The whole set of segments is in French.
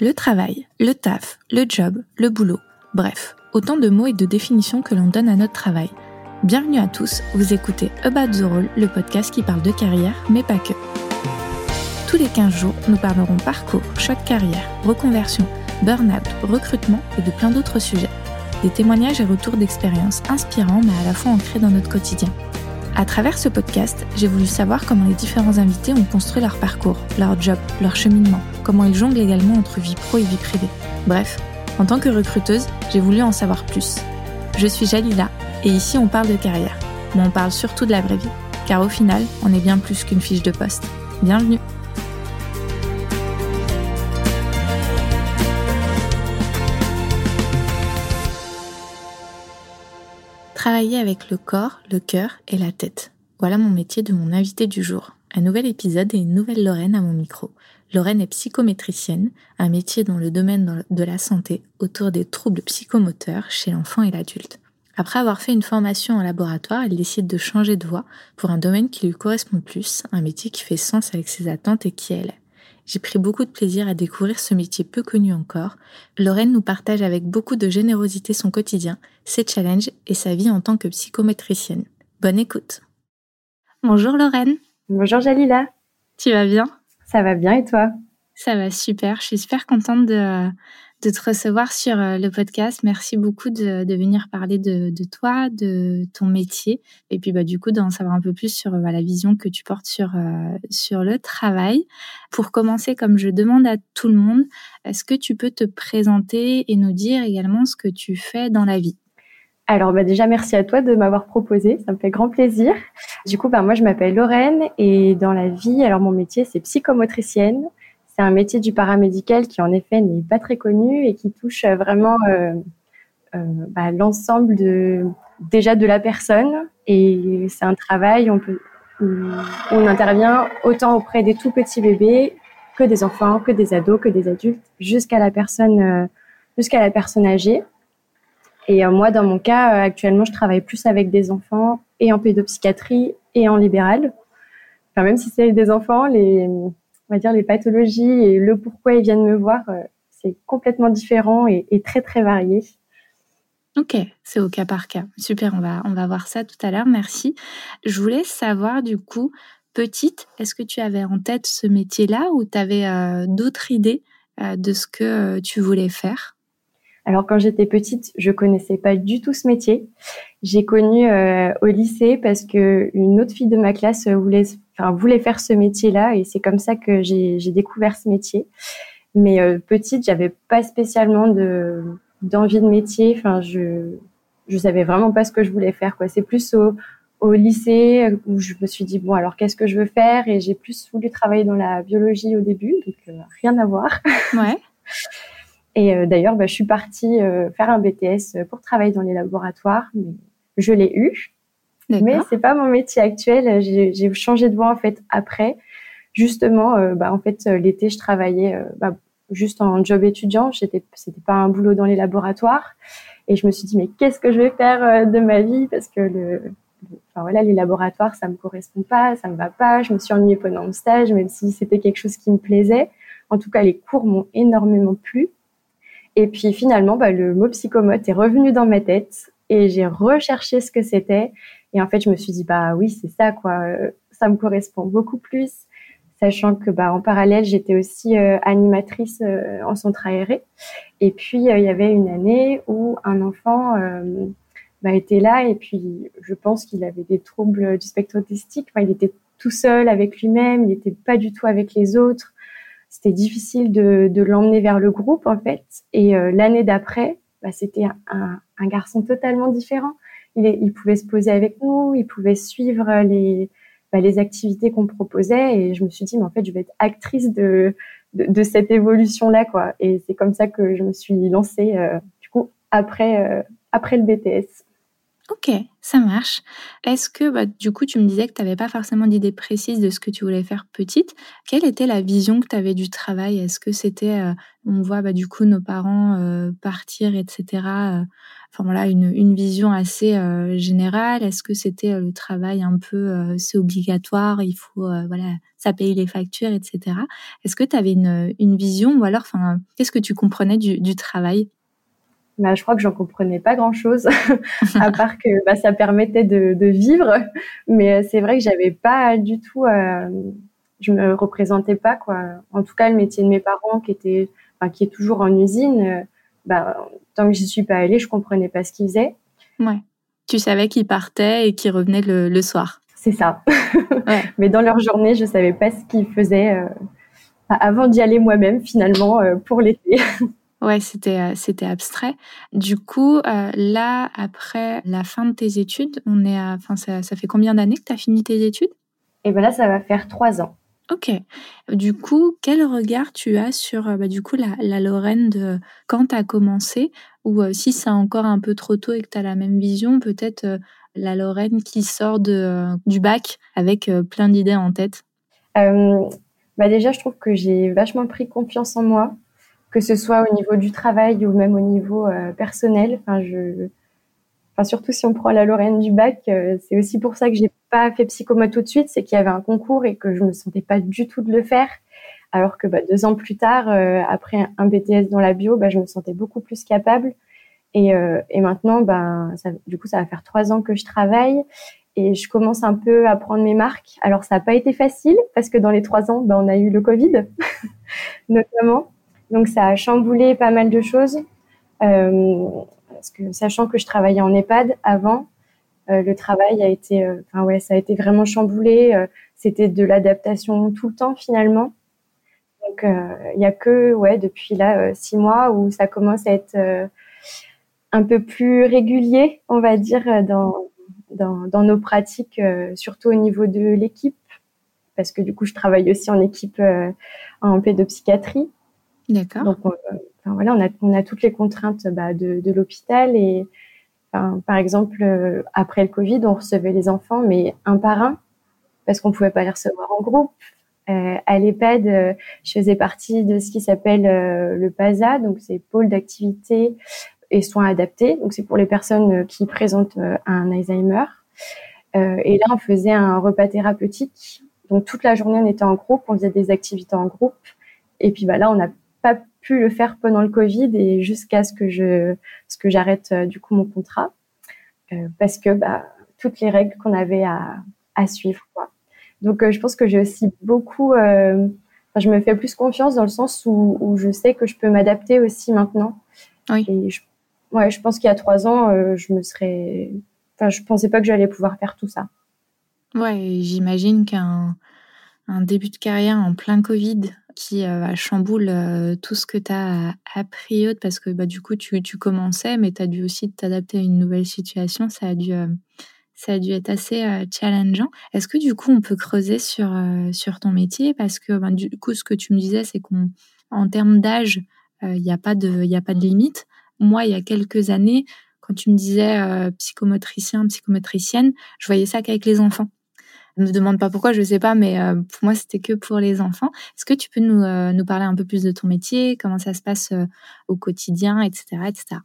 Le travail, le taf, le job, le boulot, bref, autant de mots et de définitions que l'on donne à notre travail. Bienvenue à tous, vous écoutez About the Role, le podcast qui parle de carrière, mais pas que. Tous les 15 jours, nous parlerons parcours, choc carrière, reconversion, burn-out, recrutement et de plein d'autres sujets. Des témoignages et retours d'expériences inspirants mais à la fois ancrés dans notre quotidien. À travers ce podcast, j'ai voulu savoir comment les différents invités ont construit leur parcours, leur job, leur cheminement, comment ils jonglent également entre vie pro et vie privée. Bref, en tant que recruteuse, j'ai voulu en savoir plus. Je suis Jalila et ici on parle de carrière, mais on parle surtout de la vraie vie, car au final, on est bien plus qu'une fiche de poste. Bienvenue Travailler avec le corps, le cœur et la tête. Voilà mon métier de mon invité du jour. Un nouvel épisode et une nouvelle Lorraine à mon micro. Lorraine est psychométricienne, un métier dans le domaine de la santé autour des troubles psychomoteurs chez l'enfant et l'adulte. Après avoir fait une formation en laboratoire, elle décide de changer de voie pour un domaine qui lui correspond plus, un métier qui fait sens avec ses attentes et qui elle est. J'ai pris beaucoup de plaisir à découvrir ce métier peu connu encore. Lorraine nous partage avec beaucoup de générosité son quotidien, ses challenges et sa vie en tant que psychométricienne. Bonne écoute. Bonjour Lorraine. Bonjour Jalila. Tu vas bien? Ça va bien et toi? Ça va super. Je suis super contente de, de te recevoir sur euh, le podcast. Merci beaucoup de, venir parler de, toi, de ton métier, et puis bah, du coup d'en savoir un peu plus sur la vision que tu portes sur, euh, sur le travail. Pour commencer, comme je demande à tout le monde, est-ce que tu peux te présenter et nous dire également ce que tu fais dans la vie? Alors bah déjà merci à toi de m'avoir proposé, ça me fait grand plaisir. Du coup bah moi je m'appelle Lorraine et dans la vie alors mon métier c'est psychomotricienne. C'est un métier du paramédical qui en effet n'est pas très connu et qui touche euh, vraiment euh, euh, bah, l'ensemble de déjà de la personne et c'est un travail on peut on intervient autant auprès des tout petits bébés que des enfants, que des ados, que des adultes, jusqu'à la personne jusqu'à la personne âgée. Et moi, dans mon cas, actuellement, je travaille plus avec des enfants et en pédopsychiatrie et en libéral. Enfin, même si c'est des enfants, les, dire, les pathologies et le pourquoi ils viennent me voir, euh, c'est complètement différent et, très, très varié. Ok, c'est au cas par cas. Super, on va, on va voir ça tout à l'heure. Merci. Je voulais savoir, du coup, petite, est-ce que tu avais en tête ce métier-là ou tu avais euh, d'autres idées euh, de ce que tu voulais faire? Alors quand j'étais petite, je connaissais pas du tout ce métier. J'ai connu au lycée parce que une autre fille de ma classe voulait enfin, voulait faire ce métier-là et c'est comme ça que j'ai découvert ce métier. Mais euh, petite, j'avais pas spécialement de d'envie de métier. Enfin, je je savais vraiment pas ce que je voulais faire. Quoi. C'est plus au, au lycée où je me suis dit bon alors qu'est-ce que je veux faire? Et j'ai plus voulu travailler dans la biologie au début, donc euh, rien à voir. Ouais. et euh, d'ailleurs, bah, je suis partie euh, faire un BTS pour travailler dans les laboratoires, mais je l'ai eu. Mais c'est pas mon métier actuel. J'ai changé de voie en fait après. Justement, euh, bah, en fait, euh, l'été, je travaillais euh, bah, juste en job étudiant. C'était, c'était pas un boulot dans les laboratoires. Et je me suis dit, mais qu'est-ce que je vais faire de ma vie? Parce que le, enfin voilà, les laboratoires, ça me correspond pas, ça me va pas. Je me suis ennuyée pendant mon stage, même si c'était quelque chose qui me plaisait. En tout cas, les cours m'ont énormément plu. Et puis finalement, bah, le mot psychomote est revenu dans ma tête et j'ai recherché ce que c'était. Et en fait, je me suis dit, bah oui, c'est ça, quoi. Euh, ça me correspond beaucoup plus, sachant que, bah, en parallèle, j'étais aussi euh, animatrice euh, en centre aéré. Et puis, il y avait une année où un enfant bah, était là, et puis, je pense qu'il avait des troubles du spectre autistique. il était tout seul avec lui-même, il n'était pas du tout avec les autres. C'était difficile de, l'emmener vers le groupe, en fait. Et l'année d'après, bah, c'était un, garçon totalement différent il, pouvait se poser avec nous, il pouvait suivre les, bah, les activités qu'on proposait. Et je me suis dit, mais en fait, je vais être actrice de, de, cette évolution-là, quoi. Et c'est comme ça que je me suis lancée, euh, du coup, après, euh, après le BTS. Ok, ça marche. Est-ce que, bah, du coup, tu me disais que tu n'avais pas forcément d'idée précise de ce que tu voulais faire petite. Quelle était la vision que tu avais du travail? Est-ce que c'était, euh, on voit bah, du coup nos parents euh, partir, etc. Euh, enfin voilà, une, une vision assez générale? Est-ce que c'était le travail un peu, c'est obligatoire, il faut, voilà, ça paye les factures, etc. Est-ce que tu avais une, une vision ou alors, enfin, qu'est-ce que tu comprenais du, du travail? Bah, je crois que j'en comprenais pas grand chose, à part que bah, ça permettait de, de vivre. Mais euh, c'est vrai que j'avais pas du tout, euh, je me représentais pas quoi. En tout cas, le métier de mes parents, qui était, enfin, qui est toujours en usine, euh, bah, tant que j'y suis pas allée, je comprenais pas ce qu'ils faisaient. Ouais. Tu savais qu'ils partaient et qu'ils revenaient le, le soir. C'est ça. ouais. Mais dans leur journée, je savais pas ce qu'ils faisaient euh, avant d'y aller moi-même finalement euh, pour l'été. Ouais, c'était euh, c'était abstrait. Du coup, euh, là, après la fin de tes études, on est à, enfin, ça, ça fait combien d'années que tu as fini tes études? Et eh ben là, ça va faire trois ans. Ok. Du coup, quel regard tu as sur euh, bah, du coup la, la Lorraine de quand tu as commencé? Ou si c'est encore un peu trop tôt et que tu as la même vision, peut-être la Lorraine qui sort de, du bac avec plein d'idées en tête? Bah Déjà, je trouve que j'ai vachement pris confiance en moi que ce soit au niveau du travail ou même au niveau euh, personnel. Enfin, surtout si on prend la Lorraine du bac, euh, c'est aussi pour ça que j'ai pas fait psychomote tout de suite, c'est qu'il y avait un concours et que je me sentais pas du tout de le faire. Alors que bah, deux ans plus tard, euh, après un BTS dans la bio, bah, je me sentais beaucoup plus capable. Et, maintenant, bah, du coup, ça va faire trois ans que je travaille et je commence un peu à prendre mes marques. Alors, ça n'a pas été facile parce que dans les trois ans, on a eu le Covid, notamment. Donc ça a chamboulé pas mal de choses. Euh, parce que sachant que je travaillais en EHPAD avant, euh, le travail a été, euh, enfin ouais, ça a été vraiment chamboulé. C'était de l'adaptation tout le temps finalement. Donc il y a que ouais depuis là six mois où ça commence à être un peu plus régulier, on va dire dans, dans nos pratiques, surtout au niveau de l'équipe, parce que du coup je travaille aussi en équipe en pédopsychiatrie. D'accord. Donc, euh, voilà, on a, on toutes les contraintes bah, de, l'hôpital et par exemple, euh, après le Covid, on recevait les enfants, mais un par un, parce qu'on pouvait pas les recevoir en groupe. Euh, à l'EHPAD, euh, je faisais partie de ce qui s'appelle le PASA, donc c'est pôle d'activité et soins adaptés. Donc c'est pour les personnes qui présentent un Alzheimer. et là, on faisait un repas thérapeutique. Donc toute la journée, on était en groupe, on faisait des activités en groupe. Et puis bah là, on a pas pu le faire pendant le Covid et jusqu'à ce que je ce que j'arrête euh, du coup mon contrat euh, parce que bah, toutes les règles qu'on avait à, à suivre quoi. Donc euh, je pense que j'ai aussi beaucoup je me fais plus confiance dans le sens où, où je sais que je peux m'adapter aussi maintenant. Oui. Et je, ouais, je pense qu'il y a trois ans, je me serais, enfin, je pensais pas que j'allais pouvoir faire tout ça. Ouais, j'imagine qu'un un début de carrière en plein Covid qui euh, chamboule euh, tout ce que tu as appris parce que bah, du coup tu, commençais mais tu as dû aussi t'adapter à une nouvelle situation. Ça a dû euh, ça a dû être assez euh, challengeant. Est-ce que du coup on peut creuser sur sur ton métier? Parce que bah, du coup ce que tu me disais c'est qu'on en termes d'âge il n'y a pas de y a pas de limite. Moi il y a quelques années quand tu me disais psychomotricien psychomotricienne je voyais ça qu'avec les enfants ne me demande pas pourquoi, je sais pas, mais euh, pour moi, c'était que pour les enfants. Est-ce que tu peux nous, euh, nous parler un peu plus de ton métier, comment ça se passe euh, au quotidien, etc., etc.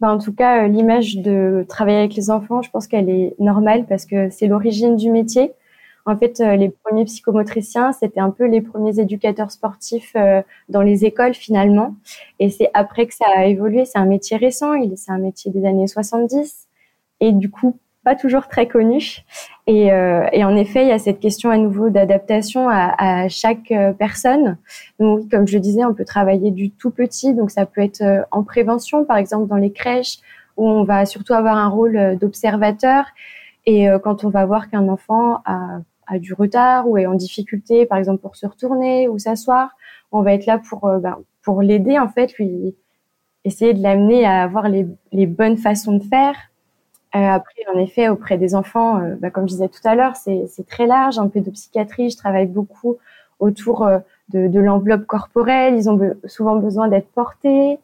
Bah, en tout cas, l'image de travailler avec les enfants, je pense qu'elle est normale parce que c'est l'origine du métier. En fait, les premiers psychomotriciens, c'était un peu les premiers éducateurs sportifs dans les écoles finalement. Et c'est après que ça a évolué. C'est un métier récent, c'est un métier des années 70. Et du coup, pas toujours très connu. Et, euh, et, en effet, il y a cette question à nouveau d'adaptation à, à, chaque euh, personne. Donc, comme je le disais, on peut travailler du tout petit. Donc, ça peut être euh, en prévention, par exemple dans les crèches, où on va surtout avoir un rôle d'observateur. Et quand on va voir qu'un enfant a, a, du retard ou est en difficulté, par exemple pour se retourner ou s'asseoir, on va être là pour, ben, pour l'aider, en fait, lui essayer de l'amener à avoir les, les bonnes façons de faire après, en effet, auprès des enfants, euh, bah, comme je disais tout à l'heure, c'est très large. Un peu je travaille beaucoup autour euh, de, de l'enveloppe corporelle. Ils ont souvent besoin d'être portés.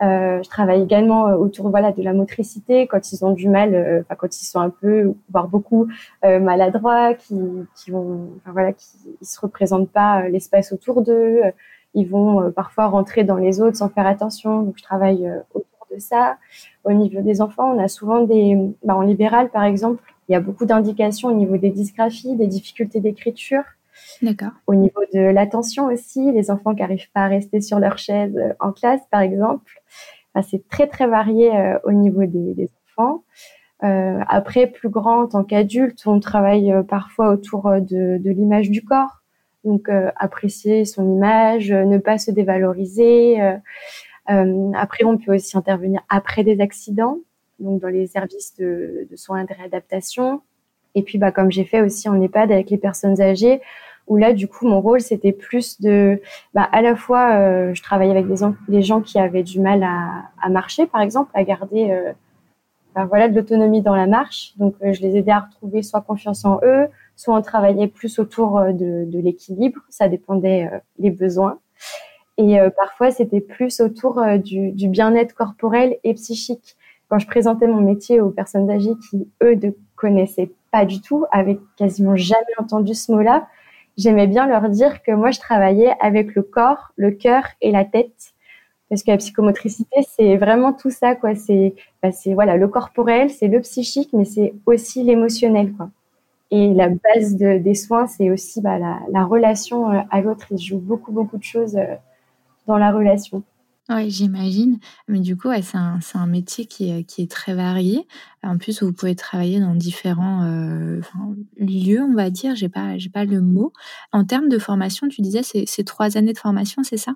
je travaille également autour voilà de la motricité quand ils ont du mal, quand ils sont un peu voire beaucoup maladroits, qui, qui vont voilà qui ils se représentent pas l'espace autour d'eux, ils vont parfois rentrer dans les autres sans faire attention. Donc je travaille autour de ça. Au niveau des enfants, on a souvent des bah, en libéral par exemple, il y a beaucoup d'indications au niveau des dysgraphies, des difficultés d'écriture. D'accord. Au niveau de l'attention aussi, les enfants qui n'arrivent pas à rester sur leur chaise euh, en classe, par exemple. c'est très, très varié euh, au niveau des, enfants. Euh, après, plus grand, en tant qu'adulte, on travaille parfois autour de, l'image du corps. Donc, apprécier son image, ne pas se dévaloriser. Après, on peut aussi intervenir après des accidents, donc dans les services de, de soins de réadaptation. Et puis, bah, comme j'ai fait aussi en EHPAD avec les personnes âgées, où là, du coup, mon rôle, c'était plus de, bah, à la fois, euh, je travaillais avec des, des, gens qui avaient du mal à, à marcher, par exemple, à garder, euh, bah, voilà, de l'autonomie dans la marche. Donc, euh, je les aidais à retrouver soit confiance en eux, soit on travaillait plus autour de, de l'équilibre. Ça dépendait des besoins. Et parfois, c'était plus autour du, du bien-être corporel et psychique. Quand je présentais mon métier aux personnes âgées qui, eux, ne connaissaient pas du tout, avaient quasiment jamais entendu ce mot-là, j'aimais bien leur dire que moi, je travaillais avec le corps, le cœur et la tête. Parce que la psychomotricité, c'est vraiment tout ça, quoi. C'est, bah, voilà, le corporel, c'est le psychique, mais c'est aussi l'émotionnel, quoi. Et la base de, des soins, c'est aussi bah, la, la, relation euh, à l'autre. Il joue beaucoup, beaucoup de choses euh, dans la relation. Oui, j'imagine. Mais du coup, c'est un, un, métier qui est, qui est, très varié. En plus, vous pouvez travailler dans différents euh, lieux, on va dire. J'ai pas, j'ai pas le mot. En termes de formation, tu disais, c'est trois années de formation, c'est ça?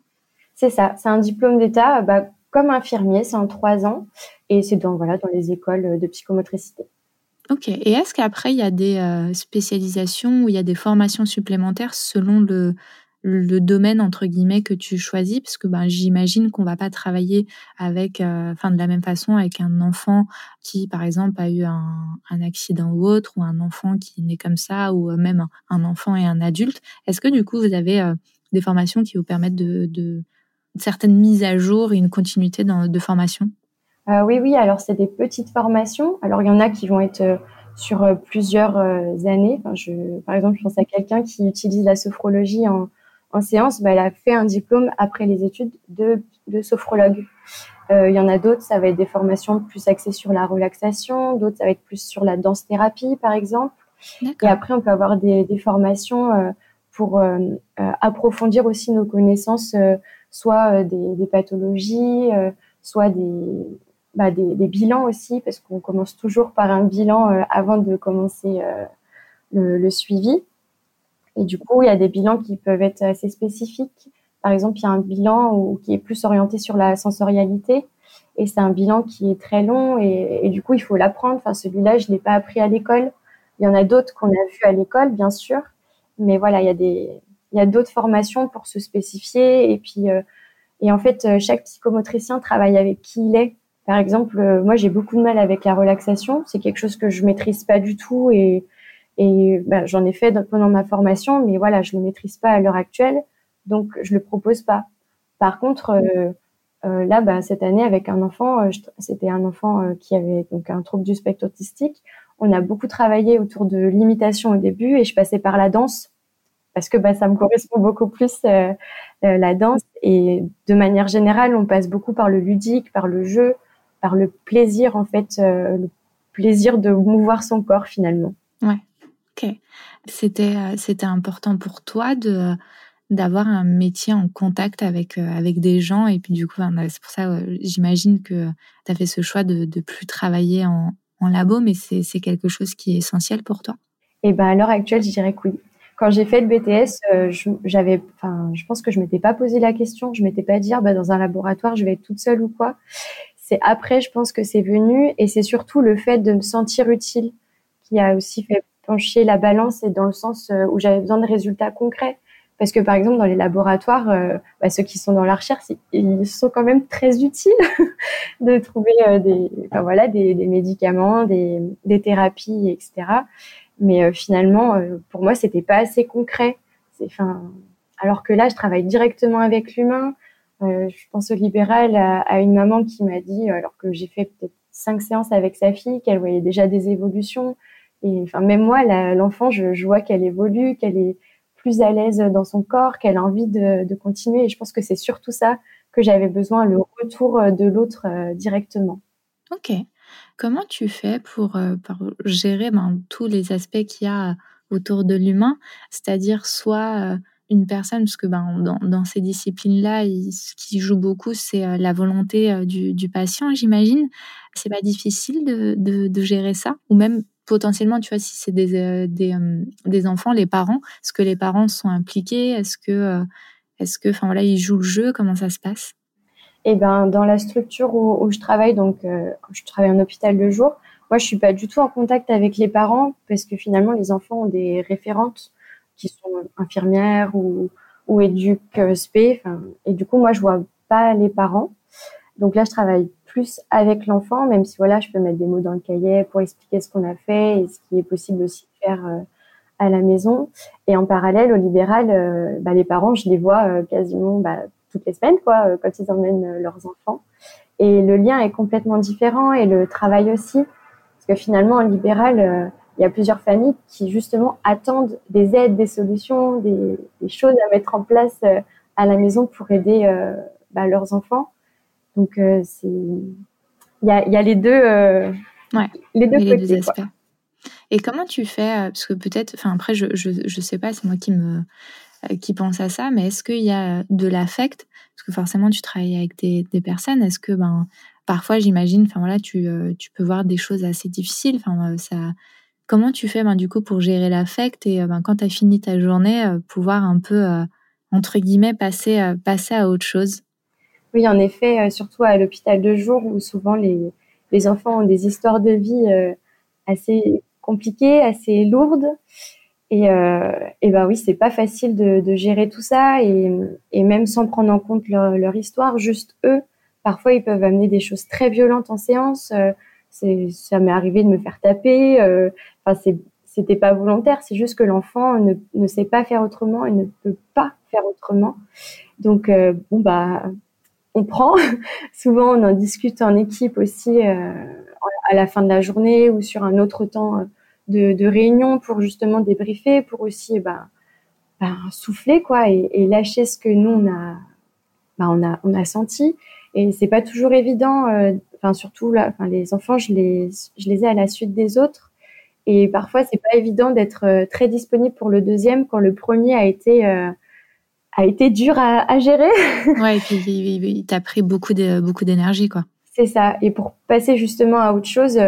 C'est ça. C'est un diplôme d'État, bah, comme infirmier, c'est en trois ans, et c'est dans voilà dans les écoles de psychomotricité. Ok. Et est-ce qu'après il y a des euh, spécialisations ou il y a des formations supplémentaires selon le le domaine entre guillemets que tu choisis parce que ben j'imagine qu'on va pas travailler avec euh, enfin de la même façon avec un enfant qui par exemple a eu un, accident ou autre ou un enfant qui naît comme ça ou euh, même un, enfant et un adulte. Est-ce que du coup vous avez euh, des formations qui vous permettent de, de certaines mises à jour et une continuité de formation? Oui oui. Alors c'est des petites formations. Alors il y en a qui vont être sur plusieurs années. Par exemple je pense à quelqu'un qui utilise la sophrologie en en séance, bah, elle a fait un diplôme après les études de, sophrologue. Euh, il y en a d'autres, ça va être des formations plus axées sur la relaxation, d'autres, ça va être plus sur la danse-thérapie, par exemple. Et après, on peut avoir des, formations euh, pour euh, approfondir aussi nos connaissances, soit des, pathologies, soit bah, des, des, bilans aussi, parce qu'on commence toujours par un bilan avant de commencer le, suivi. Et du coup, il y a des bilans qui peuvent être assez spécifiques. Par exemple, il y a un bilan qui est plus orienté sur la sensorialité. Et c'est un bilan qui est très long et, du coup, il faut l'apprendre. Enfin, celui-là, je ne l'ai pas appris à l'école. Il y en a d'autres qu'on a vus à l'école, bien sûr. Mais voilà, il y a des, il y a d'autres formations pour se spécifier. Et puis, euh, et en fait, euh, chaque psychomotricien travaille avec qui il est. Par exemple, euh, moi, j'ai beaucoup de mal avec la relaxation. C'est quelque chose que je maîtrise pas du tout et et bah, j'en ai fait pendant ma formation, mais voilà, je ne le maîtrise pas à l'heure actuelle, donc je le propose pas. Par contre, euh, euh, là, bah, cette année, avec un enfant, euh, c'était un enfant euh, qui avait donc un trouble du spectre autistique. On a beaucoup travaillé autour de l'imitation au début, et je passais par la danse parce que bah, ça me correspond beaucoup plus la danse. Et de manière générale, on passe beaucoup par le ludique, par le jeu, par le plaisir en fait, le plaisir de mouvoir son corps finalement. Ouais. Ok. C'était, euh, c'était important pour toi de d'avoir un métier en contact avec euh, avec des gens et puis du coup c'est pour ça j'imagine que tu as fait ce choix de de plus travailler en, en labo mais c'est, c'est quelque chose qui est essentiel pour toi. Et eh ben à l'heure actuelle je dirais que oui. Quand j'ai fait le BTS euh, j'avais enfin je pense que je m'étais pas posé la question. Je m'étais pas dit ah, bah, dans un laboratoire je vais être toute seule ou quoi. C'est après je pense que c'est venu et c'est surtout le fait de me sentir utile qui a aussi fait pencher la balance et dans le sens euh, où j'avais besoin de résultats concrets. Parce que par exemple dans les laboratoires, euh, bah, ceux qui sont dans la recherche, ils sont quand même très utiles de trouver euh, des, voilà, des, médicaments, des, thérapies, etc. Mais finalement, pour moi, c'était pas assez concret. Enfin, alors que là, je travaille directement avec l'humain. je pense au libéral à, une maman qui m'a dit, alors que j'ai fait peut-être cinq séances avec sa fille, qu'elle voyait déjà des évolutions. Même moi, l'enfant, je, vois qu'elle évolue, qu'elle est plus à l'aise dans son corps, qu'elle a envie de, continuer. Et je pense que c'est surtout ça que j'avais besoin, le retour de l'autre directement. Ok. Comment tu fais pour, pour gérer ben, tous les aspects qu'il y a autour de l'humain, c'est-à-dire soit une personne, parce que ben, dans, ces disciplines-là, ce qui joue beaucoup, c'est la volonté du, patient, j'imagine. C'est pas difficile de, gérer ça, ou même potentiellement, tu vois, si c'est des, des, des, enfants, les parents, est-ce que les parents sont impliqués? Est-ce que, est-ce que, enfin voilà, ils jouent le jeu? Comment ça se passe? Eh ben, dans la structure où, je travaille, donc je travaille en hôpital de jour, moi, je suis pas du tout en contact avec les parents parce que finalement, les enfants ont des référentes qui sont infirmières ou, ou spé. Et du coup, moi, je vois pas les parents. Donc là, je travaille plus avec l'enfant, même si voilà, je peux mettre des mots dans le cahier pour expliquer ce qu'on a fait et ce qui est possible aussi de faire euh, à la maison. Et en parallèle, au libéral, euh, bah, les parents, je les vois euh, quasiment bah, toutes les semaines, quoi, quand ils emmènent leurs enfants. Et le lien est complètement différent et le travail aussi. Parce que finalement, en libéral, il y a plusieurs familles qui justement attendent des aides, des solutions, des, choses à mettre en place à la maison pour aider bah, leurs enfants. Donc c'est il y a, y a, les deux ouais, les deux, côtés, deux aspects. Et comment tu fais Parce que peut-être, enfin après, je, je, je sais pas, c'est moi qui me qui pense à ça, mais est-ce qu'il y a de l'affect? Parce que forcément, tu travailles avec des, des personnes. Est-ce que ben parfois, j'imagine, enfin voilà, tu, euh, tu peux voir des choses assez difficiles. Enfin, euh, ça, comment tu fais, ben, du coup, pour gérer l'affect et euh, ben, quand tu as fini ta journée, pouvoir un peu, entre guillemets, passer, passer à autre chose? Oui, en effet, surtout à l'hôpital de jour où souvent les, les enfants ont des histoires de vie assez compliquées, assez lourdes. Et, euh, et ben oui, c'est pas facile de, gérer tout ça et, et, même sans prendre en compte leur, histoire, juste eux, Parfois, ils peuvent amener des choses très violentes en séance. Euh, ça m'est arrivé de me faire taper. Euh, enfin, c'était pas volontaire. C'est juste que l'enfant ne, ne sait pas faire autrement et ne peut pas faire autrement. Donc, euh, bon, bah, on prend. Souvent, on en discute en équipe aussi à la fin de la journée ou sur un autre temps de, de réunion pour justement débriefer, pour aussi bah, souffler quoi et, lâcher ce que nous on a, bah, on a, on a senti. Et c'est pas toujours évident. Euh, enfin, surtout là, les enfants, je les, je les ai à la suite des autres. Et parfois, c'est pas évident d'être euh, très disponible pour le deuxième quand le premier a été euh, a été dur à, à gérer. ouais, et puis il, t'a pris beaucoup de beaucoup d'énergie, quoi. C'est ça. Et pour passer justement à autre chose,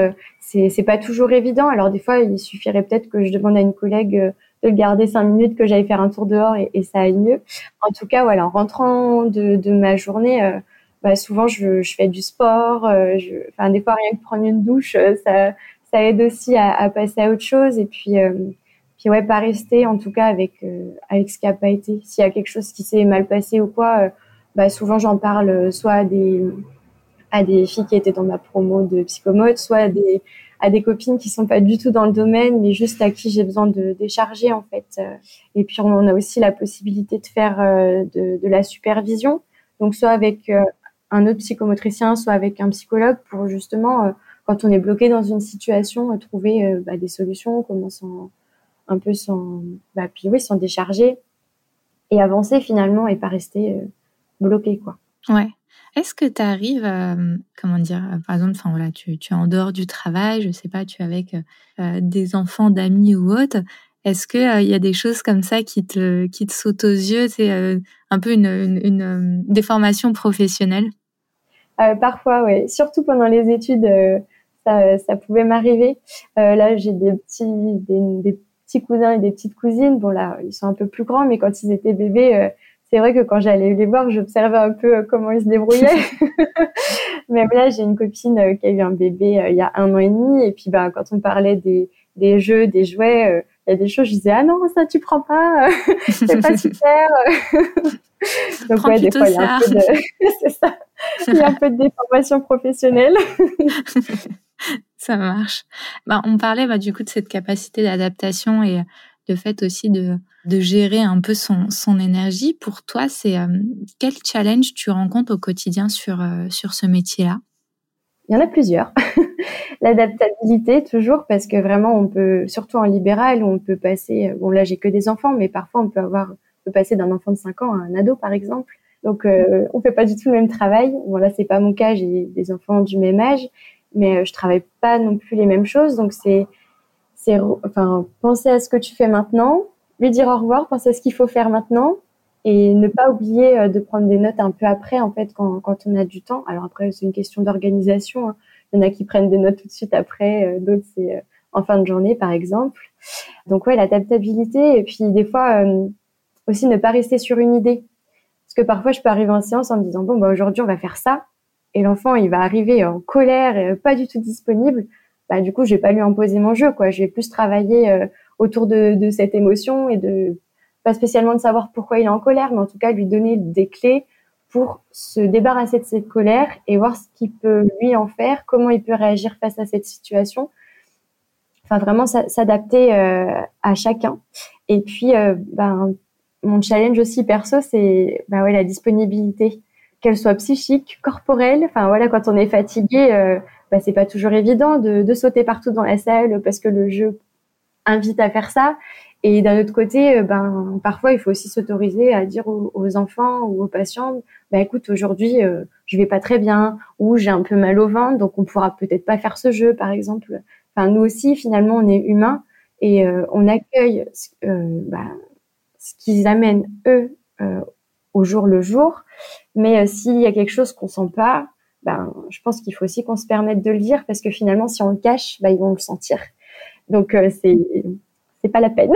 c'est c'est pas toujours évident. Alors des fois, il suffirait peut-être que je demande à une collègue de le garder cinq minutes, que j'aille faire un tour dehors et, et, ça aille mieux. En tout cas, voilà, en rentrant de, de ma journée, bah, souvent je, je, fais du sport. Euh, je, enfin, des fois, rien que prendre une douche, euh, ça, ça aide aussi à, à, passer à autre chose. Et puis, euh, puis ouais, pas rester en tout cas avec avec ce qui a pas été. S'il y a quelque chose qui s'est mal passé ou quoi, bah, souvent j'en parle soit à des à des filles qui étaient dans ma promo de psychomote, soit à des à des copines qui sont pas du tout dans le domaine, mais juste à qui j'ai besoin de décharger en fait. Et puis on a aussi la possibilité de faire de, de la supervision, donc soit avec un autre psychomotricien, soit avec un psychologue pour justement, euh, quand on est bloqué dans une situation, euh, trouver euh, bah, des solutions, comment s'en, un peu s'en, bah, puis oui, s'en décharger et avancer finalement et pas rester bloqué, quoi. Ouais. Est-ce que tu arrives, à, comment dire, par exemple, enfin voilà, tu, tu, es en dehors du travail, je sais pas, tu es avec des enfants, d'amis ou autres. Est-ce que il y a des choses comme ça qui te qui te sautent aux yeux, c'est un peu une, une, une déformation professionnelle? Euh, parfois, oui. Surtout pendant les études, euh, ça, ça, pouvait m'arriver. Euh, là, j'ai des petits, des, des, petits cousins et des petites cousines. Bon, là, ils sont un peu plus grands, mais quand ils étaient bébés, c'est vrai que quand j'allais les voir, j'observais un peu comment ils se débrouillaient. Même là, j'ai une copine qui a eu un bébé il y a un an et demi, et puis bah, quand on parlait des, des jeux, des jouets, il y a des choses, je disais ah non, ça tu prends pas, c'est pas super. Donc ouais, des fois il y a un peu de, c'est ça. Il y a un peu de déformation professionnelle. Ça marche. Bah, on parlait bah, du coup de cette capacité d'adaptation et de fait aussi de de gérer un peu son, son énergie. Pour toi, c'est quel challenge tu rencontres au quotidien sur, sur ce métier-là? Il y en a plusieurs. L'adaptabilité, toujours, parce que vraiment, on peut, surtout en libéral, on peut passer, bon là, j'ai que des enfants, mais parfois, on peut avoir, peut passer d'un enfant de 5 ans à un ado, par exemple. Donc, euh, on fait pas du tout le même travail. Bon, là, c'est pas mon cas, j'ai des enfants du même âge, mais euh, je travaille pas non plus les mêmes choses. Donc, c'est, c'est, enfin, penser à ce que tu fais maintenant, lui dire au revoir, penser à ce qu'il faut faire maintenant, et ne pas oublier euh, de prendre des notes un peu après, en fait, quand, quand on a du temps. Alors après, c'est une question d'organisation. Hein. Il y en a qui prennent des notes tout de suite après, euh, d'autres c'est en fin de journée par exemple. Donc ouais, l'adaptabilité et puis des fois aussi ne pas rester sur une idée. Parce que parfois je peux arriver en séance en me disant bon bah aujourd'hui on va faire ça et l'enfant il va arriver en colère et pas du tout disponible. Bah du coup je vais pas lui imposer mon jeu quoi. Je vais plus travailler autour de, cette émotion et de pas spécialement de savoir pourquoi il est en colère, mais en tout cas lui donner des clés pour se débarrasser de cette colère et voir ce qu'il peut lui en faire, comment il peut réagir face à cette situation. Enfin, vraiment s'adapter euh, à chacun. Et puis, euh, ben, mon challenge aussi perso, c'est ben ouais, la disponibilité, qu'elle soit psychique, corporelle. Enfin voilà, quand on est fatigué, euh, ben, c'est pas toujours évident de, de sauter partout dans la salle parce que le jeu invite à faire ça. Et d'un autre côté, euh, ben parfois il faut aussi s'autoriser à dire aux, enfants ou aux patients, ben écoute aujourd'hui euh, je vais pas très bien ou j'ai un peu mal au ventre, donc on pourra peut-être pas faire ce jeu par exemple. Enfin nous aussi finalement on est humains et euh, on accueille euh, ben, ce qu'ils amènent eux au jour le jour. Mais s'il y a quelque chose qu'on sent pas, ben je pense qu'il faut aussi qu'on se permette de le dire parce que finalement si on le cache, ben ils vont le sentir. Donc c'est c'est pas la peine.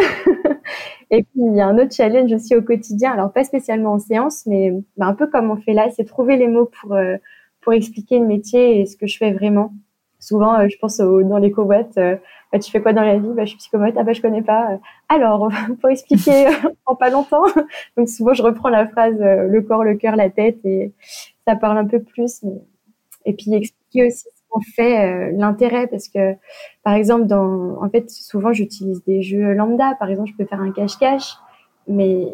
et puis il y a un autre challenge aussi au quotidien, alors pas spécialement en séance, mais bah, un peu comme on fait là, c'est trouver les mots pour euh, pour expliquer le métier et ce que je fais vraiment. Souvent, euh, je pense dans les covoites, euh, bah, tu fais quoi dans la vie? Bah, Je suis psychomote, ah bah je connais pas. Alors, pour expliquer en pas longtemps. Donc souvent, je reprends la phrase le corps, le cœur, la tête et ça parle un peu plus. Et puis expliquer aussi en fait euh, l'intérêt parce que par exemple en fait souvent j'utilise des jeux lambda par exemple je peux faire un cache-cache mais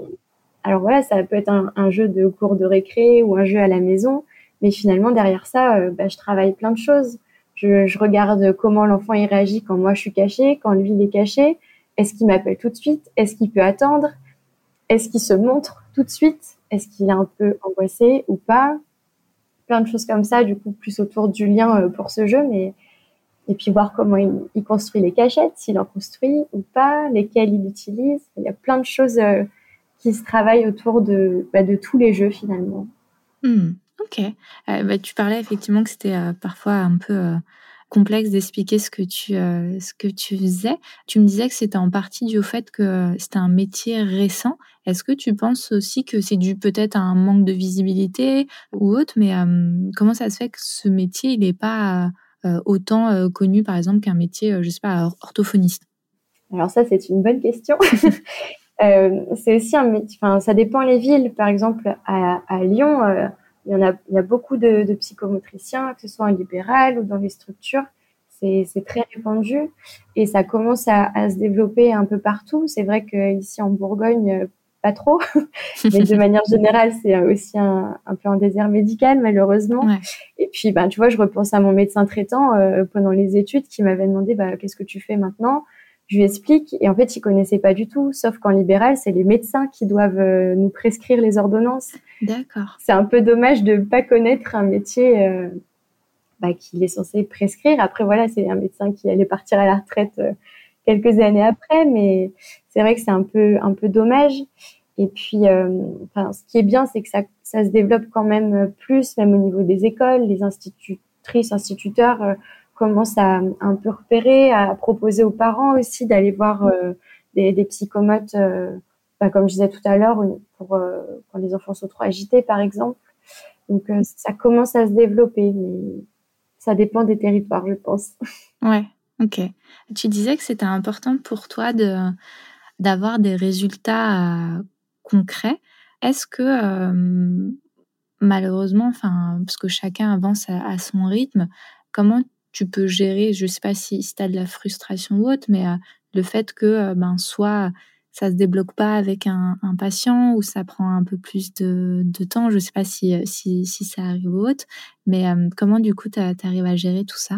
alors voilà ça peut être un, jeu de cours de récré ou un jeu à la maison mais finalement derrière ça euh, bah, je travaille plein de choses je, regarde comment l'enfant il réagit quand moi je suis cachée quand lui il est caché. Est-ce qu'il m'appelle tout de suite? Est-ce qu'il peut attendre? Est-ce qu'il se montre tout de suite? Est-ce qu'il est un peu angoissé ou pas? Plein de choses comme ça, du coup, plus autour du lien euh, pour ce jeu, mais et puis voir comment il, construit les cachettes, s'il en construit ou pas, lesquelles il utilise. Il y a plein de choses euh, qui se travaillent autour de, bah, de tous les jeux finalement. Hmm, ok. Euh, bah, tu parlais effectivement que c'était parfois un peu complexe d'expliquer ce que tu euh, ce que tu faisais. Tu me disais que c'était en partie dû au fait que c'était un métier récent. Est-ce que tu penses aussi que c'est dû peut-être à un manque de visibilité ou autre Mais euh, comment ça se fait que ce métier il n'est pas euh, autant connu par exemple qu'un métier, je sais pas, orthophoniste? Alors ça c'est une bonne question. c'est aussi un métier. Enfin, ça dépend les villes. Par exemple, à Lyon, il y, en a, il y a beaucoup de, de psychomotriciens, que ce soit en libéral ou dans les structures. C'est très répandu et ça commence à, à, se développer un peu partout. C'est vrai qu'ici en Bourgogne, pas trop, mais de manière générale, c'est aussi un, un, peu un désert médical, malheureusement. Ouais. Et puis, ben, tu vois, je repense à mon médecin traitant euh, pendant les études qui m'avait demandé bah, qu'est-ce que tu fais maintenant? Je lui explique et en fait, il connaissait pas du tout. Sauf qu'en libéral, c'est les médecins qui doivent euh, nous prescrire les ordonnances. D'accord. C'est un peu dommage de pas connaître un métier euh, bah, qu'il est censé prescrire. Après, voilà, c'est un médecin qui allait partir à la retraite euh, quelques années après, mais c'est vrai que c'est un peu un peu dommage. Et puis, enfin, ce qui est bien, c'est que ça, ça se développe quand même plus, même au niveau des écoles, les institutrices, instituteurs commence à un peu repérer, à proposer aux parents aussi d'aller voir euh, des, des, psychomotes, euh, bah, comme je disais tout à l'heure, pour euh, quand les enfants sont trop agités, par exemple. Donc ça commence à se développer, mais ça dépend des territoires, je pense. Ouais, ok. Tu disais que c'était important pour toi de d'avoir des résultats concrets. Est-ce que malheureusement, enfin, parce que chacun avance à, à son rythme, comment tu peux gérer, je sais pas si, si tu as de la frustration ou autre, mais euh, le fait que euh, ben soit ça se débloque pas avec un, patient ou ça prend un peu plus de, temps. Je sais pas si, si, si ça arrive ou autre, mais comment du coup tu arrives à gérer tout ça?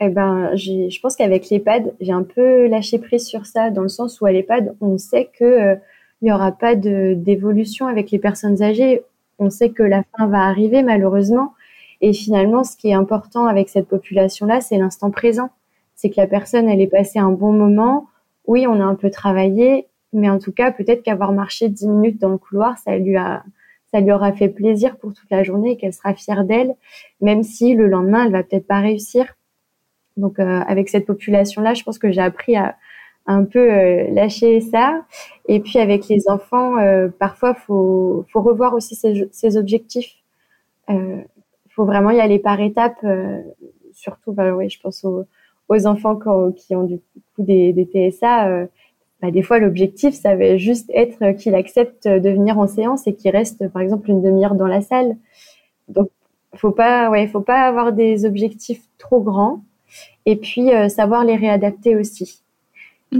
Eh ben, je pense qu'avec l'EHPAD, j'ai un peu lâché prise sur ça, dans le sens où à l'EHPAD, on sait que il n'y aura pas d'évolution avec les personnes âgées. On sait que la fin va arriver malheureusement. Et finalement, ce qui est important avec cette population-là, c'est l'instant présent. C'est que la personne, elle est passée un bon moment. Oui, on a un peu travaillé, mais en tout cas, peut-être qu'avoir marché dix minutes dans le couloir, ça lui a, ça lui aura fait plaisir pour toute la journée et qu'elle sera fière d'elle, même si le lendemain, elle va peut-être pas réussir. Donc, euh, avec cette population-là, je pense que j'ai appris à, un peu euh, lâcher ça. Et puis avec les enfants, euh, parfois faut faut revoir aussi ses, ses objectifs. Euh, faut vraiment y aller par étapes. surtout, bah, oui, je pense aux, aux enfants qui ont du coup des, des TSA. Bah, des fois, l'objectif, ça va juste être qu'il accepte de venir en séance et qu'il reste, par exemple, une demi-heure dans la salle. Donc, faut pas, ouais, faut pas avoir des objectifs trop grands. Et puis, savoir les réadapter aussi.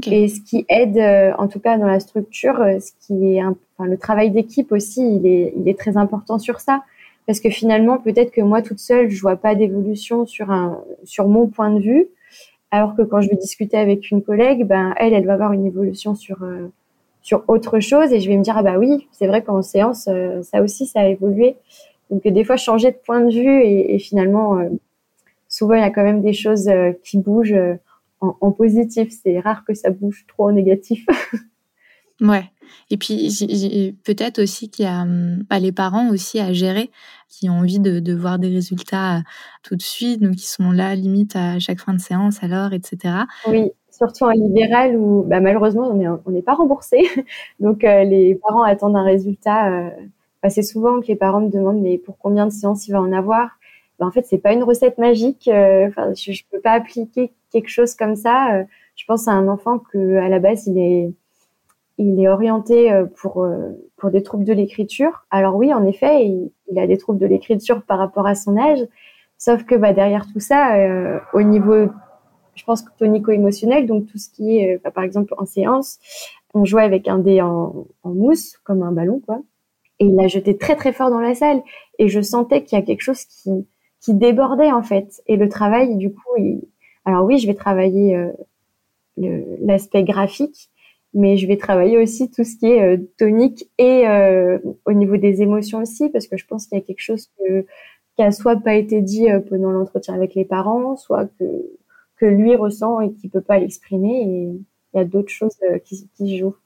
Et ce qui aide, euh, en tout cas dans la structure, euh, ce qui est, enfin, le travail d'équipe aussi, il est, il est très important sur ça, parce que finalement, peut-être que moi toute seule, je vois pas d'évolution sur mon point de vue, alors que quand je vais discuter avec une collègue, ben elle, elle va avoir une évolution sur euh, sur autre chose, et je vais me dire ah bah oui, c'est vrai qu'en séance, ça aussi, ça a évolué. Donc des fois, changer de point de vue et, et finalement, souvent il y a quand même des choses qui bougent en, positif. C'est rare que ça bouge trop en négatif. ouais. Et puis peut-être aussi qu'il y a bah, les parents aussi à gérer qui ont envie de, voir des résultats euh, tout de suite, donc qui sont là limite à chaque fin de séance alors, etc. Oui, surtout en libéral où bah, malheureusement on n'est pas remboursé, donc euh, les parents attendent un résultat. Euh, bah, c'est souvent que les parents me demandent mais pour combien de séances il va en avoir? Bah, En fait c'est pas une recette magique. Enfin, je, je peux pas appliquer quelque chose comme ça. Euh, je pense à un enfant que à la base il est il est orienté euh, pour euh, pour des troubles de l'écriture. Alors oui, en effet, il, a des troubles de l'écriture par rapport à son âge, sauf que bah, derrière tout ça, au niveau, je pense tonico-émotionnel, donc tout ce qui est, bah, par exemple en séance, on jouait avec un dé en, mousse comme un ballon, quoi, et il l'a jeté très très fort dans la salle, et je sentais qu'il y a quelque chose qui qui débordait en fait, et le travail, du coup, alors oui, je vais travailler euh, l'aspect graphique, mais je vais travailler aussi tout ce qui est euh, tonique et euh, au niveau des émotions aussi, parce que je pense qu'il y a quelque chose que, qui a soit pas été dit pendant l'entretien avec les parents, soit que, que lui ressent et qui peut pas l'exprimer. Et il y a d'autres choses qui, qui jouent.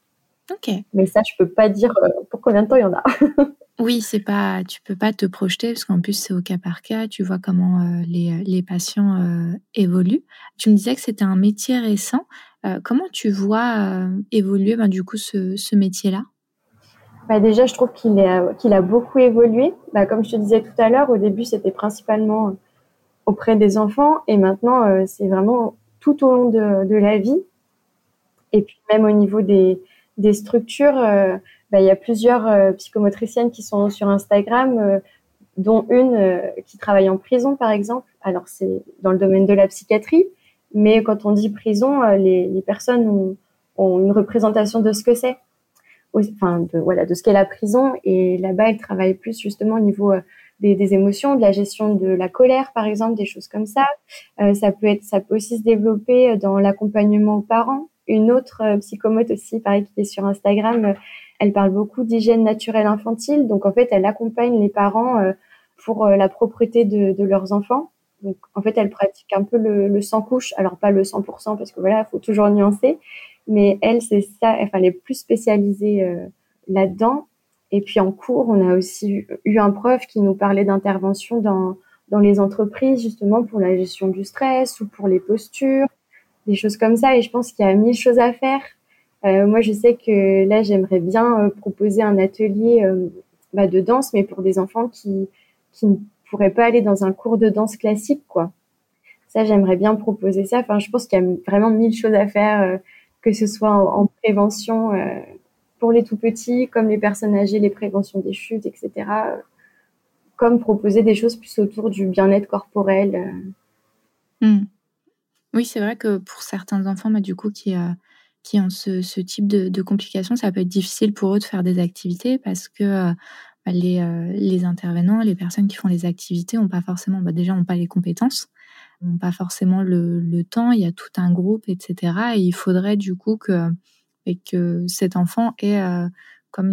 Ok. Mais ça, je peux pas dire pour combien de temps il y en a. Oui, c'est pas, tu peux pas te projeter parce qu'en plus c'est au cas par cas. Tu vois comment euh, les, les, patients euh, évoluent. Tu me disais que c'était un métier récent. Euh, comment tu vois évoluer ben, du coup ce, ce métier-là? Bah déjà, je trouve qu'il qu'il a beaucoup évolué. Bah, comme je te disais tout à l'heure, au début c'était principalement auprès des enfants et maintenant c'est vraiment tout au long de, de, la vie. Et puis même au niveau des, des structures bah, il y a plusieurs euh, psychomotriciennes qui sont sur Instagram, euh, dont une euh, qui travaille en prison, par exemple. Alors, c'est dans le domaine de la psychiatrie, mais quand on dit prison, les, personnes ont, une représentation de ce que c'est, enfin, de, voilà, de ce qu'est la prison. Et là-bas, elle travaille plus justement au niveau des, émotions, de la gestion de la colère, par exemple, des choses comme ça. Ça peut être, ça peut aussi se développer dans l'accompagnement aux parents. Une autre psychomote aussi, pareil, qui est sur Instagram, elle parle beaucoup d'hygiène naturelle infantile, donc en fait, elle accompagne les parents euh, pour euh, la propreté de, leurs enfants. Donc en fait, elle pratique un peu le, sans couche, alors pas le 100% parce que voilà, il faut toujours nuancer, mais elle, c'est ça, enfin, elle est plus spécialisée euh, là-dedans. Et puis en cours, on a aussi eu un prof qui nous parlait d'intervention dans, dans les entreprises, justement pour la gestion du stress ou pour les postures, des choses comme ça. Et je pense qu'il y a mille choses à faire. Euh, moi, je sais que là, j'aimerais bien euh, proposer un atelier euh, bah, de danse, mais pour des enfants qui, qui ne pourraient pas aller dans un cours de danse classique, quoi. Ça, j'aimerais bien proposer ça. Enfin, je pense qu'il y a vraiment mille choses à faire, que ce soit en, prévention pour les tout petits, comme les personnes âgées, les préventions des chutes, etc. comme proposer des choses plus autour du bien-être corporel. Hmm. Oui, c'est vrai que pour certains enfants, bah, du coup, qui qui ont ce, type de, complications, ça peut être difficile pour eux de faire des activités parce que bah, les, les, intervenants, les personnes qui font les activités ont pas forcément, bah, déjà, ont pas les compétences, ont pas forcément le, temps. Il y a tout un groupe, etc. Et il faudrait du coup que, que cet enfant ait comme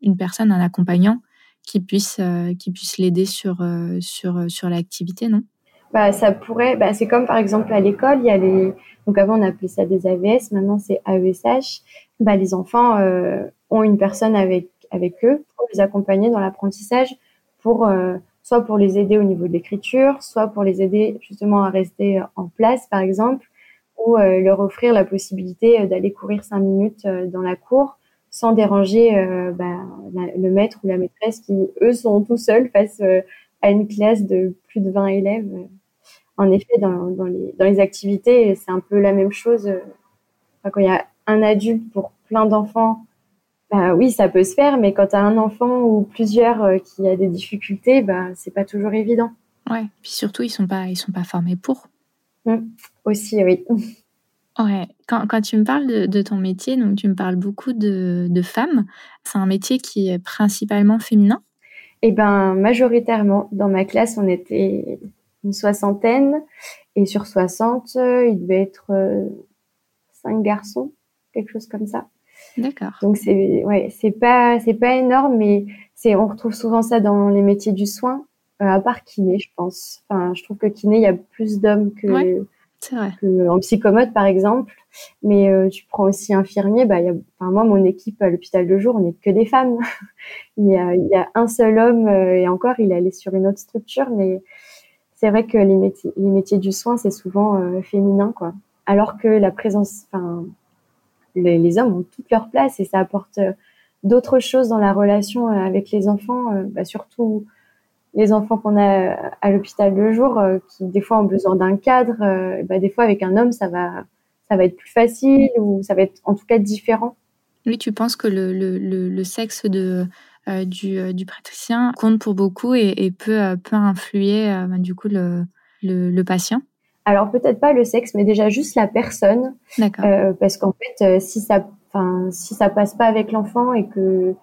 une, personne, un accompagnant qui puisse, puisse l'aider sur, sur, sur l'activité, non? Bah, ça pourrait, bah, c'est comme par exemple à l'école, il y a les, donc avant on appelait ça des AVS, maintenant c'est AESH. Bah, les enfants euh, ont une personne avec avec eux pour les accompagner dans l'apprentissage, pour euh, soit pour les aider au niveau de l'écriture, soit pour les aider justement à rester en place par exemple, ou euh, leur offrir la possibilité d'aller courir cinq minutes dans la cour sans déranger bah, le maître ou la maîtresse qui eux sont tout seuls face à une classe de plus de 20 élèves en effet, dans, dans, les, dans les activités, c'est un peu la même chose. quand il y a un adulte pour plein d'enfants, bah, oui, ça peut se faire, mais quand tu as un enfant ou plusieurs euh, qui a des difficultés, bah, c'est pas toujours évident. Ouais, puis surtout, ils sont pas, ils sont pas formés pour. Mmh. Aussi, oui. Ouais, quand, quand, tu me parles de, de, ton métier, donc tu me parles beaucoup de, de femmes. C'est un métier qui est principalement féminin? Eh ben, majoritairement. Dans ma classe, on était une soixantaine. Et sur 60, euh, il devait être euh, cinq garçons, quelque chose comme ça. D'accord. Donc c'est ouais, c'est pas c'est pas énorme, mais c'est on retrouve souvent ça dans les métiers du soin, euh, à part kiné, je pense. Enfin, je trouve que kiné, il y a plus d'hommes que, que en psychomote par exemple. Mais tu prends aussi infirmier, bah il y a, enfin moi mon équipe à l'hôpital de jour, on n'est que des femmes. il y a il y a un seul homme et encore il est allé sur une autre structure, mais c'est vrai que les métiers, du soin, c'est souvent euh, féminin, quoi. Alors que la présence, enfin, les, hommes ont toute leur place et ça apporte euh, d'autres choses dans la relation euh, avec les enfants, bah, surtout les enfants qu'on a à l'hôpital de jour, qui des fois ont besoin d'un cadre. Bah, des fois, avec un homme, ça va, ça va être plus facile ou ça va être en tout cas différent. Oui, tu penses que le, le, le sexe de du, euh, du, praticien compte pour beaucoup et, peut, euh, peut influer ben, du coup le, le, patient alors peut-être pas le sexe, mais déjà juste la personne. D'accord. parce qu'en fait, si ça, enfin, si ça passe pas avec l'enfant et que,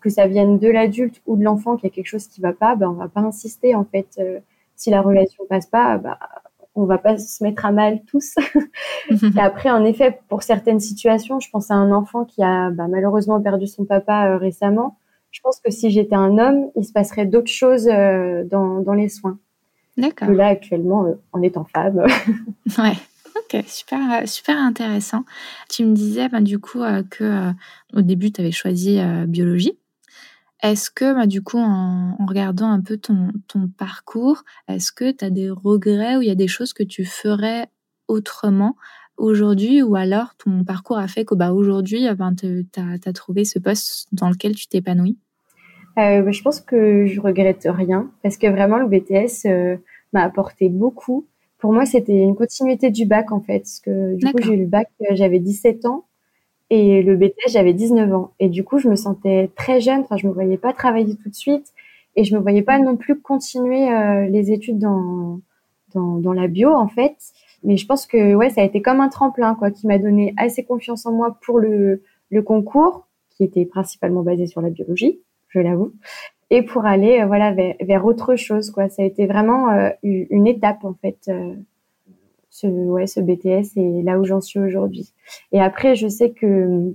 que, ça vienne de l'adulte ou de l'enfant qu'il y a quelque chose qui va pas, ben on va pas insister en fait. si la relation passe pas, ben, on va pas se mettre à mal tous. et après, en effet, pour certaines situations, je pense à un enfant qui a ben, malheureusement perdu son papa récemment je pense que si j'étais un homme, il se passerait d'autres choses euh, dans, dans, les soins. D'accord. là, actuellement, euh, en étant femme. ouais. Ok, super, super intéressant. Tu me disais ben, du coup euh, que au début, tu avais choisi biologie. Est-ce que, ben, du coup, en, en, regardant un peu ton, ton parcours, est-ce que tu as des regrets ou il y a des choses que tu ferais autrement aujourd'hui ou alors ton parcours a fait que bah, aujourd'hui, eh ben, tu as, trouvé ce poste dans lequel tu t'épanouis? Euh, bah, Je pense que je regrette rien parce que vraiment le BTS euh, m'a apporté beaucoup. Pour moi, c'était une continuité du bac en fait. Parce que du coup, j'ai eu le bac, euh, j'avais 17 ans et le BTS, j'avais 19 ans. Et du coup, je me sentais très jeune. Enfin, je me voyais pas travailler tout de suite et je me voyais pas non plus continuer les études dans, dans, dans la bio en fait mais je pense que ouais, ça a été comme un tremplin quoi, qui m'a donné assez confiance en moi pour le, le concours, qui était principalement basé sur la biologie, je l'avoue, et pour aller euh, voilà vers, vers, autre chose quoi. Ça a été vraiment euh, une étape en fait. Euh, ce, ouais, ce BTS et là où j'en suis aujourd'hui. Et après, je sais que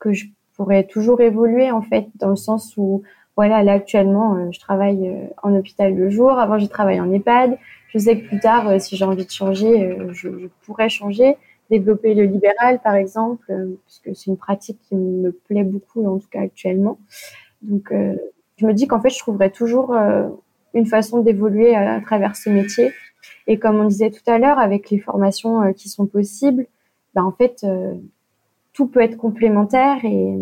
que je pourrais toujours évoluer en fait dans le sens où voilà, là actuellement, je travaille en hôpital de jour. Avant, j'ai travaillé en EHPAD je sais que plus tard, euh, si j'ai envie de changer, euh, je, pourrais changer, développer le libéral par exemple, euh, puisque c'est une pratique qui me plaît beaucoup en tout cas actuellement. Donc, je me dis qu'en fait, je trouverais toujours une façon d'évoluer à, travers ce métier. Et comme on disait tout à l'heure, avec les formations qui sont possibles, ben, en fait, tout peut être complémentaire et,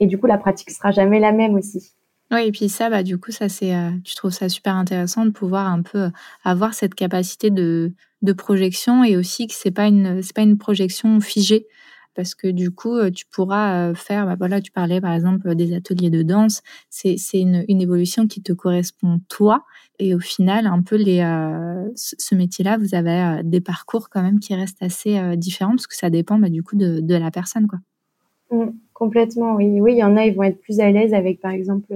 et du coup, la pratique sera jamais la même aussi. Oui, et puis ça, bah, du coup, ça, c'est, euh, tu trouves ça super intéressant de pouvoir un peu euh, avoir cette capacité de, de projection et aussi que c'est pas pas une projection figée parce que du coup, tu pourras faire, bah, voilà, tu parlais par exemple des ateliers de danse. C'est une, une évolution qui te correspond toi. Et au final, un peu les, ce métier-là, vous avez des parcours quand même qui restent assez différents parce que ça dépend bah, du coup de, de la personne, quoi. Mmh, complètement, oui. Oui, il y en a, ils vont être plus à l'aise avec, par exemple,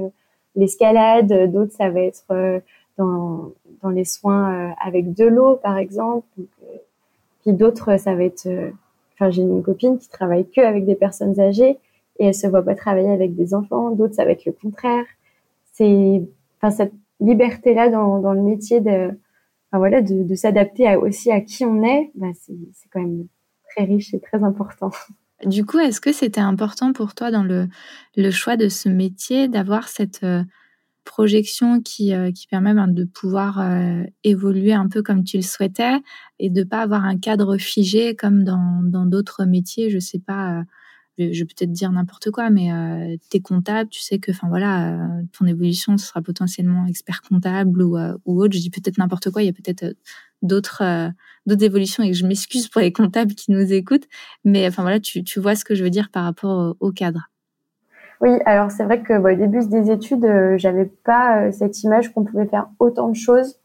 l'escalade. D'autres, ça va être dans, dans les soins avec de l'eau, par exemple. Puis d'autres, ça va être. Euh, enfin, j'ai une copine qui travaille que avec des personnes âgées et elle se voit pas travailler avec des enfants. D'autres, ça va être le contraire. C'est, enfin, cette liberté-là dans, dans le métier de, enfin, voilà, de, de s'adapter aussi à qui on est, c'est, c'est quand même très riche et très important. Du coup, est-ce que c'était important pour toi dans le, le choix de ce métier d'avoir cette euh, projection qui, euh, qui permet ben, de pouvoir euh, évoluer un peu comme tu le souhaitais et de pas avoir un cadre figé comme dans dans d'autres métiers? Je sais pas, je, vais peut-être dire n'importe quoi, mais tu es comptable, tu sais que, enfin voilà, ton évolution sera potentiellement expert comptable ou, ou autre. Je dis peut-être n'importe quoi. Il y a peut-être d'autres d'autres évolutions et je m'excuse pour les comptables qui nous écoutent, mais enfin voilà, tu, tu vois ce que je veux dire par rapport au cadre. Oui, alors c'est vrai que au début des études, euh, j'avais pas euh, cette image qu'on pouvait faire autant de choses.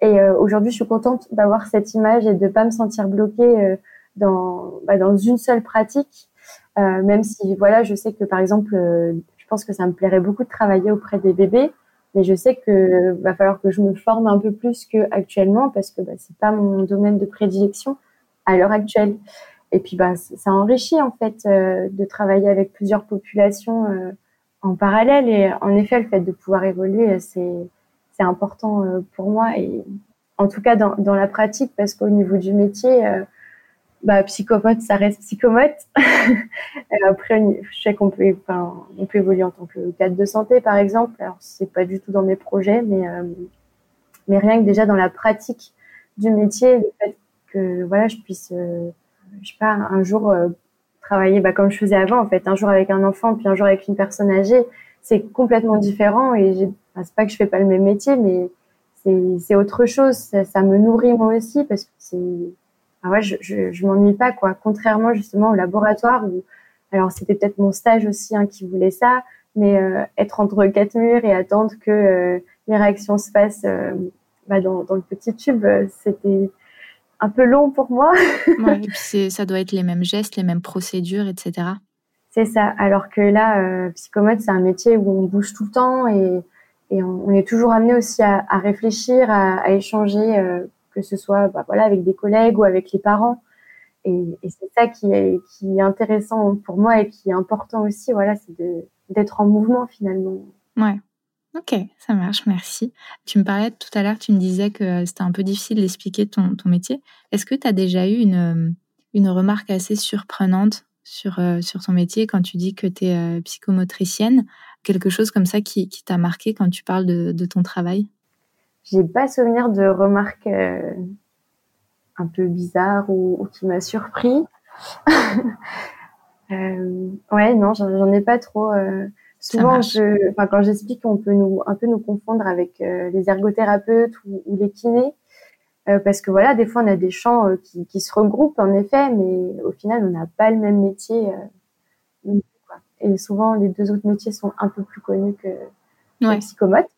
Et euh, aujourd'hui, je suis contente d'avoir cette image et de pas me sentir bloquée dans bah, dans une seule pratique. même si voilà, je sais que par exemple, je pense que ça me plairait beaucoup de travailler auprès des bébés, mais je sais que va falloir que je me forme un peu plus que actuellement parce que bah, c'est pas mon domaine de prédilection à l'heure actuelle. Et puis, bah, ça enrichit en fait euh, de travailler avec plusieurs populations euh, en parallèle. Et en effet, le fait de pouvoir évoluer, c'est c'est important euh, pour moi. Et en tout cas, dans la pratique, parce qu'au niveau du métier, bah, psychomote, ça reste psychomote. après, je sais qu'on peut, on peut évoluer en tant que cadre de santé, par exemple. Alors, c'est pas du tout dans mes projets, mais, mais rien que déjà dans la pratique du métier, le fait que, voilà, je puisse je sais pas, un jour euh, travailler bah, comme je faisais avant, en fait, un jour avec un enfant, puis un jour avec une personne âgée, c'est complètement différent. Et j'ai, c'est pas que je fais pas le même métier, mais c'est, c'est autre chose. Ça, me nourrit moi aussi parce que c'est, ah ouais, je, je, je m'ennuie pas quoi. Contrairement justement au laboratoire où, alors c'était peut-être mon stage aussi hein, qui voulait ça, mais euh, être entre quatre murs et attendre que euh, les réactions se passent bah, dans, dans le petit tube, c'était un peu long pour moi. ouais, et puis ça doit être les mêmes gestes, les mêmes procédures, etc. C'est ça. Alors que là, euh, psychomode, c'est un métier où on bouge tout le temps et, et on, est toujours amené aussi à, à réfléchir, à, à échanger, euh, que ce soit bah, voilà, avec des collègues ou avec les parents. Et, c'est ça qui est, qui est intéressant pour moi et qui est important aussi. Voilà, c'est d'être en mouvement finalement. Ouais. Ok, ça marche, merci. Tu me parlais tout à l'heure, tu me disais que c'était un peu difficile d'expliquer ton, ton métier. Est-ce que tu as déjà eu une, une remarque assez surprenante sur, euh, sur ton métier quand tu dis que tu es euh, psychomotricienne? Quelque chose comme ça qui, qui t'a marqué quand tu parles de ton travail? J'ai pas souvenir de remarques euh, un peu bizarres ou, qui m'a surpris. ouais, non, j'en ai pas trop. Souvent, je, enfin, quand j'explique, on peut nous un peu nous confondre avec euh, les ergothérapeutes ou, ou les kinés, euh, parce que voilà, des fois on a des champs euh, qui, qui, se regroupent en effet, mais au final on n'a pas le même métier. Et souvent les deux autres métiers sont un peu plus connus que, ouais. psychomote.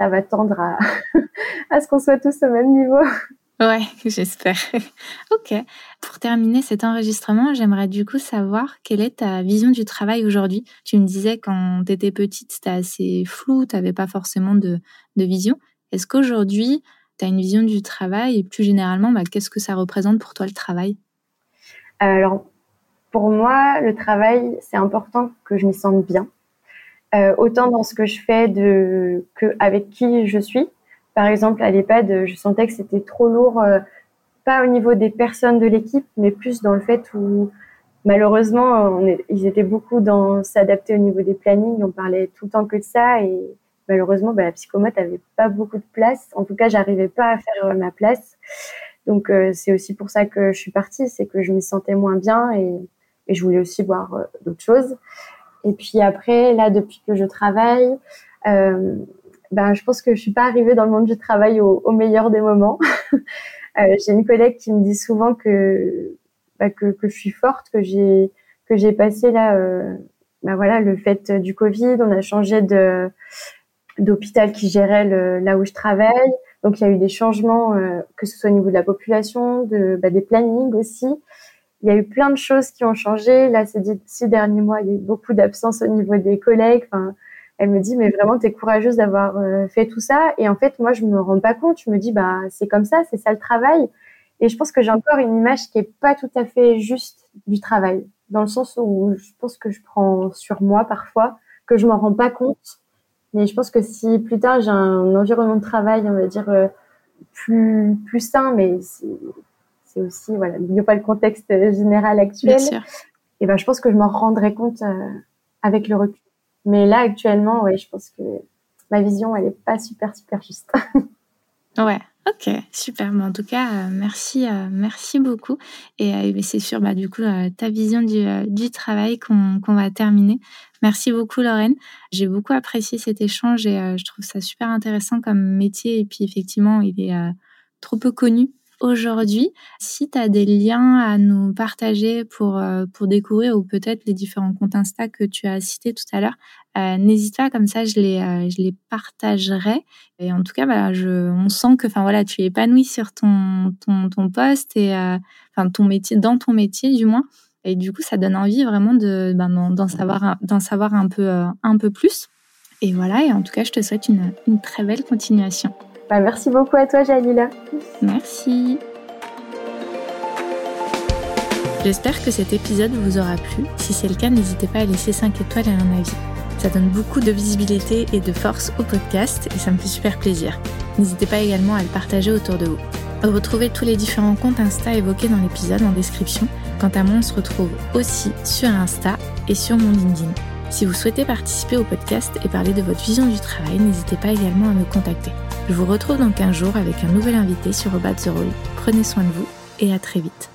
Ça va tendre à, à ce qu'on soit tous au même niveau. Ouais, j'espère. ok. Pour terminer cet enregistrement, j'aimerais du coup savoir quelle est ta vision du travail aujourd'hui. Tu me disais quand tu étais petite, c'était assez flou, tu n'avais pas forcément de, de vision. Est-ce qu'aujourd'hui, tu as une vision du travail et plus généralement, bah, qu'est-ce que ça représente pour toi le travail? Alors, pour moi, le travail, c'est important que je m'y sente bien. Euh, autant dans ce que je fais de, que avec qui je suis par exemple, à l'EHPAD, je sentais que c'était trop lourd, euh, pas au niveau des personnes de l'équipe, mais plus dans le fait où malheureusement, on ils étaient beaucoup dans s'adapter au niveau des plannings. On parlait tout le temps que de ça et malheureusement, bah, la psychomote avait pas beaucoup de place. En tout cas, j'arrivais pas à faire euh, ma place. Donc, euh, c'est aussi pour ça que je suis partie, c'est que je m'y sentais moins bien et, et je voulais aussi voir d'autres choses. Et puis après, là, depuis que je travaille, euh, ben, je pense que je suis pas arrivée dans le monde du travail au, au meilleur des moments. euh, J'ai une collègue qui me dit souvent que bah, que, que je suis forte, que j'ai que j'ai passé là. Euh, bah voilà, le fait du Covid, on a changé de d'hôpital qui gérait là où je travaille. Donc il y a eu des changements, euh, que ce soit au niveau de la population, de, bah, des plannings aussi. Il y a eu plein de choses qui ont changé. Là, ces six derniers mois, il y a eu beaucoup d'absence au niveau des collègues. Enfin, elle me dit, mais vraiment, tu es courageuse d'avoir euh, fait tout ça. Et en fait, moi, je me rends pas compte. Je me dis, bah, c'est comme ça, c'est ça le travail. Et je pense que j'ai encore une image qui est pas tout à fait juste du travail, dans le sens où je pense que je prends sur moi parfois, que je m'en rends pas compte mais je pense que si plus tard j'ai un environnement de travail, on va dire, euh, plus, plus sain, mais c'est aussi, voilà, il n'y a pas le contexte général actuel. Et ben, je pense que je m'en rendrai compte euh, avec le recul. Mais là, actuellement, ouais, je pense que ma vision, elle est pas super, super juste. ouais. Ok, super. Mais en tout cas, euh, merci, merci beaucoup. Et c'est sûr, bah, du coup, ta vision du, du travail qu'on va terminer. Merci beaucoup Lorraine. J'ai beaucoup apprécié cet échange et euh, je trouve ça super intéressant comme métier et puis effectivement il est euh, trop peu connu aujourd'hui. Si tu as des liens à nous partager pour, euh, pour découvrir ou peut-être les différents comptes Insta que tu as cités tout à l'heure, n'hésite pas, comme ça je les, je les partagerai. Et en tout cas, bah, je, on sent que enfin, voilà, tu es épanoui sur ton, ton, ton poste et enfin, ton métier, dans ton métier du moins. Et du coup, ça donne envie vraiment de ben, d'en savoir d'en savoir un peu euh, un peu plus. Et voilà. Et en tout cas, je te souhaite une, une très belle continuation. Bah, merci beaucoup à toi, Jalila. Merci. J'espère que cet épisode vous aura plu. Si c'est le cas, n'hésitez pas à laisser 5 étoiles et un avis. Ça donne beaucoup de visibilité et de force au podcast et ça me fait super plaisir. N'hésitez pas également à le partager autour de vous. Retrouvez tous les différents comptes Insta évoqués dans l'épisode en description Quant à moi, on se retrouve aussi sur Insta et sur mon LinkedIn. Si vous souhaitez participer au podcast et parler de votre vision du travail, n'hésitez pas également à me contacter. Je vous retrouve dans 15 jours avec un nouvel invité sur Obat the Roll. Prenez soin de vous et à très vite.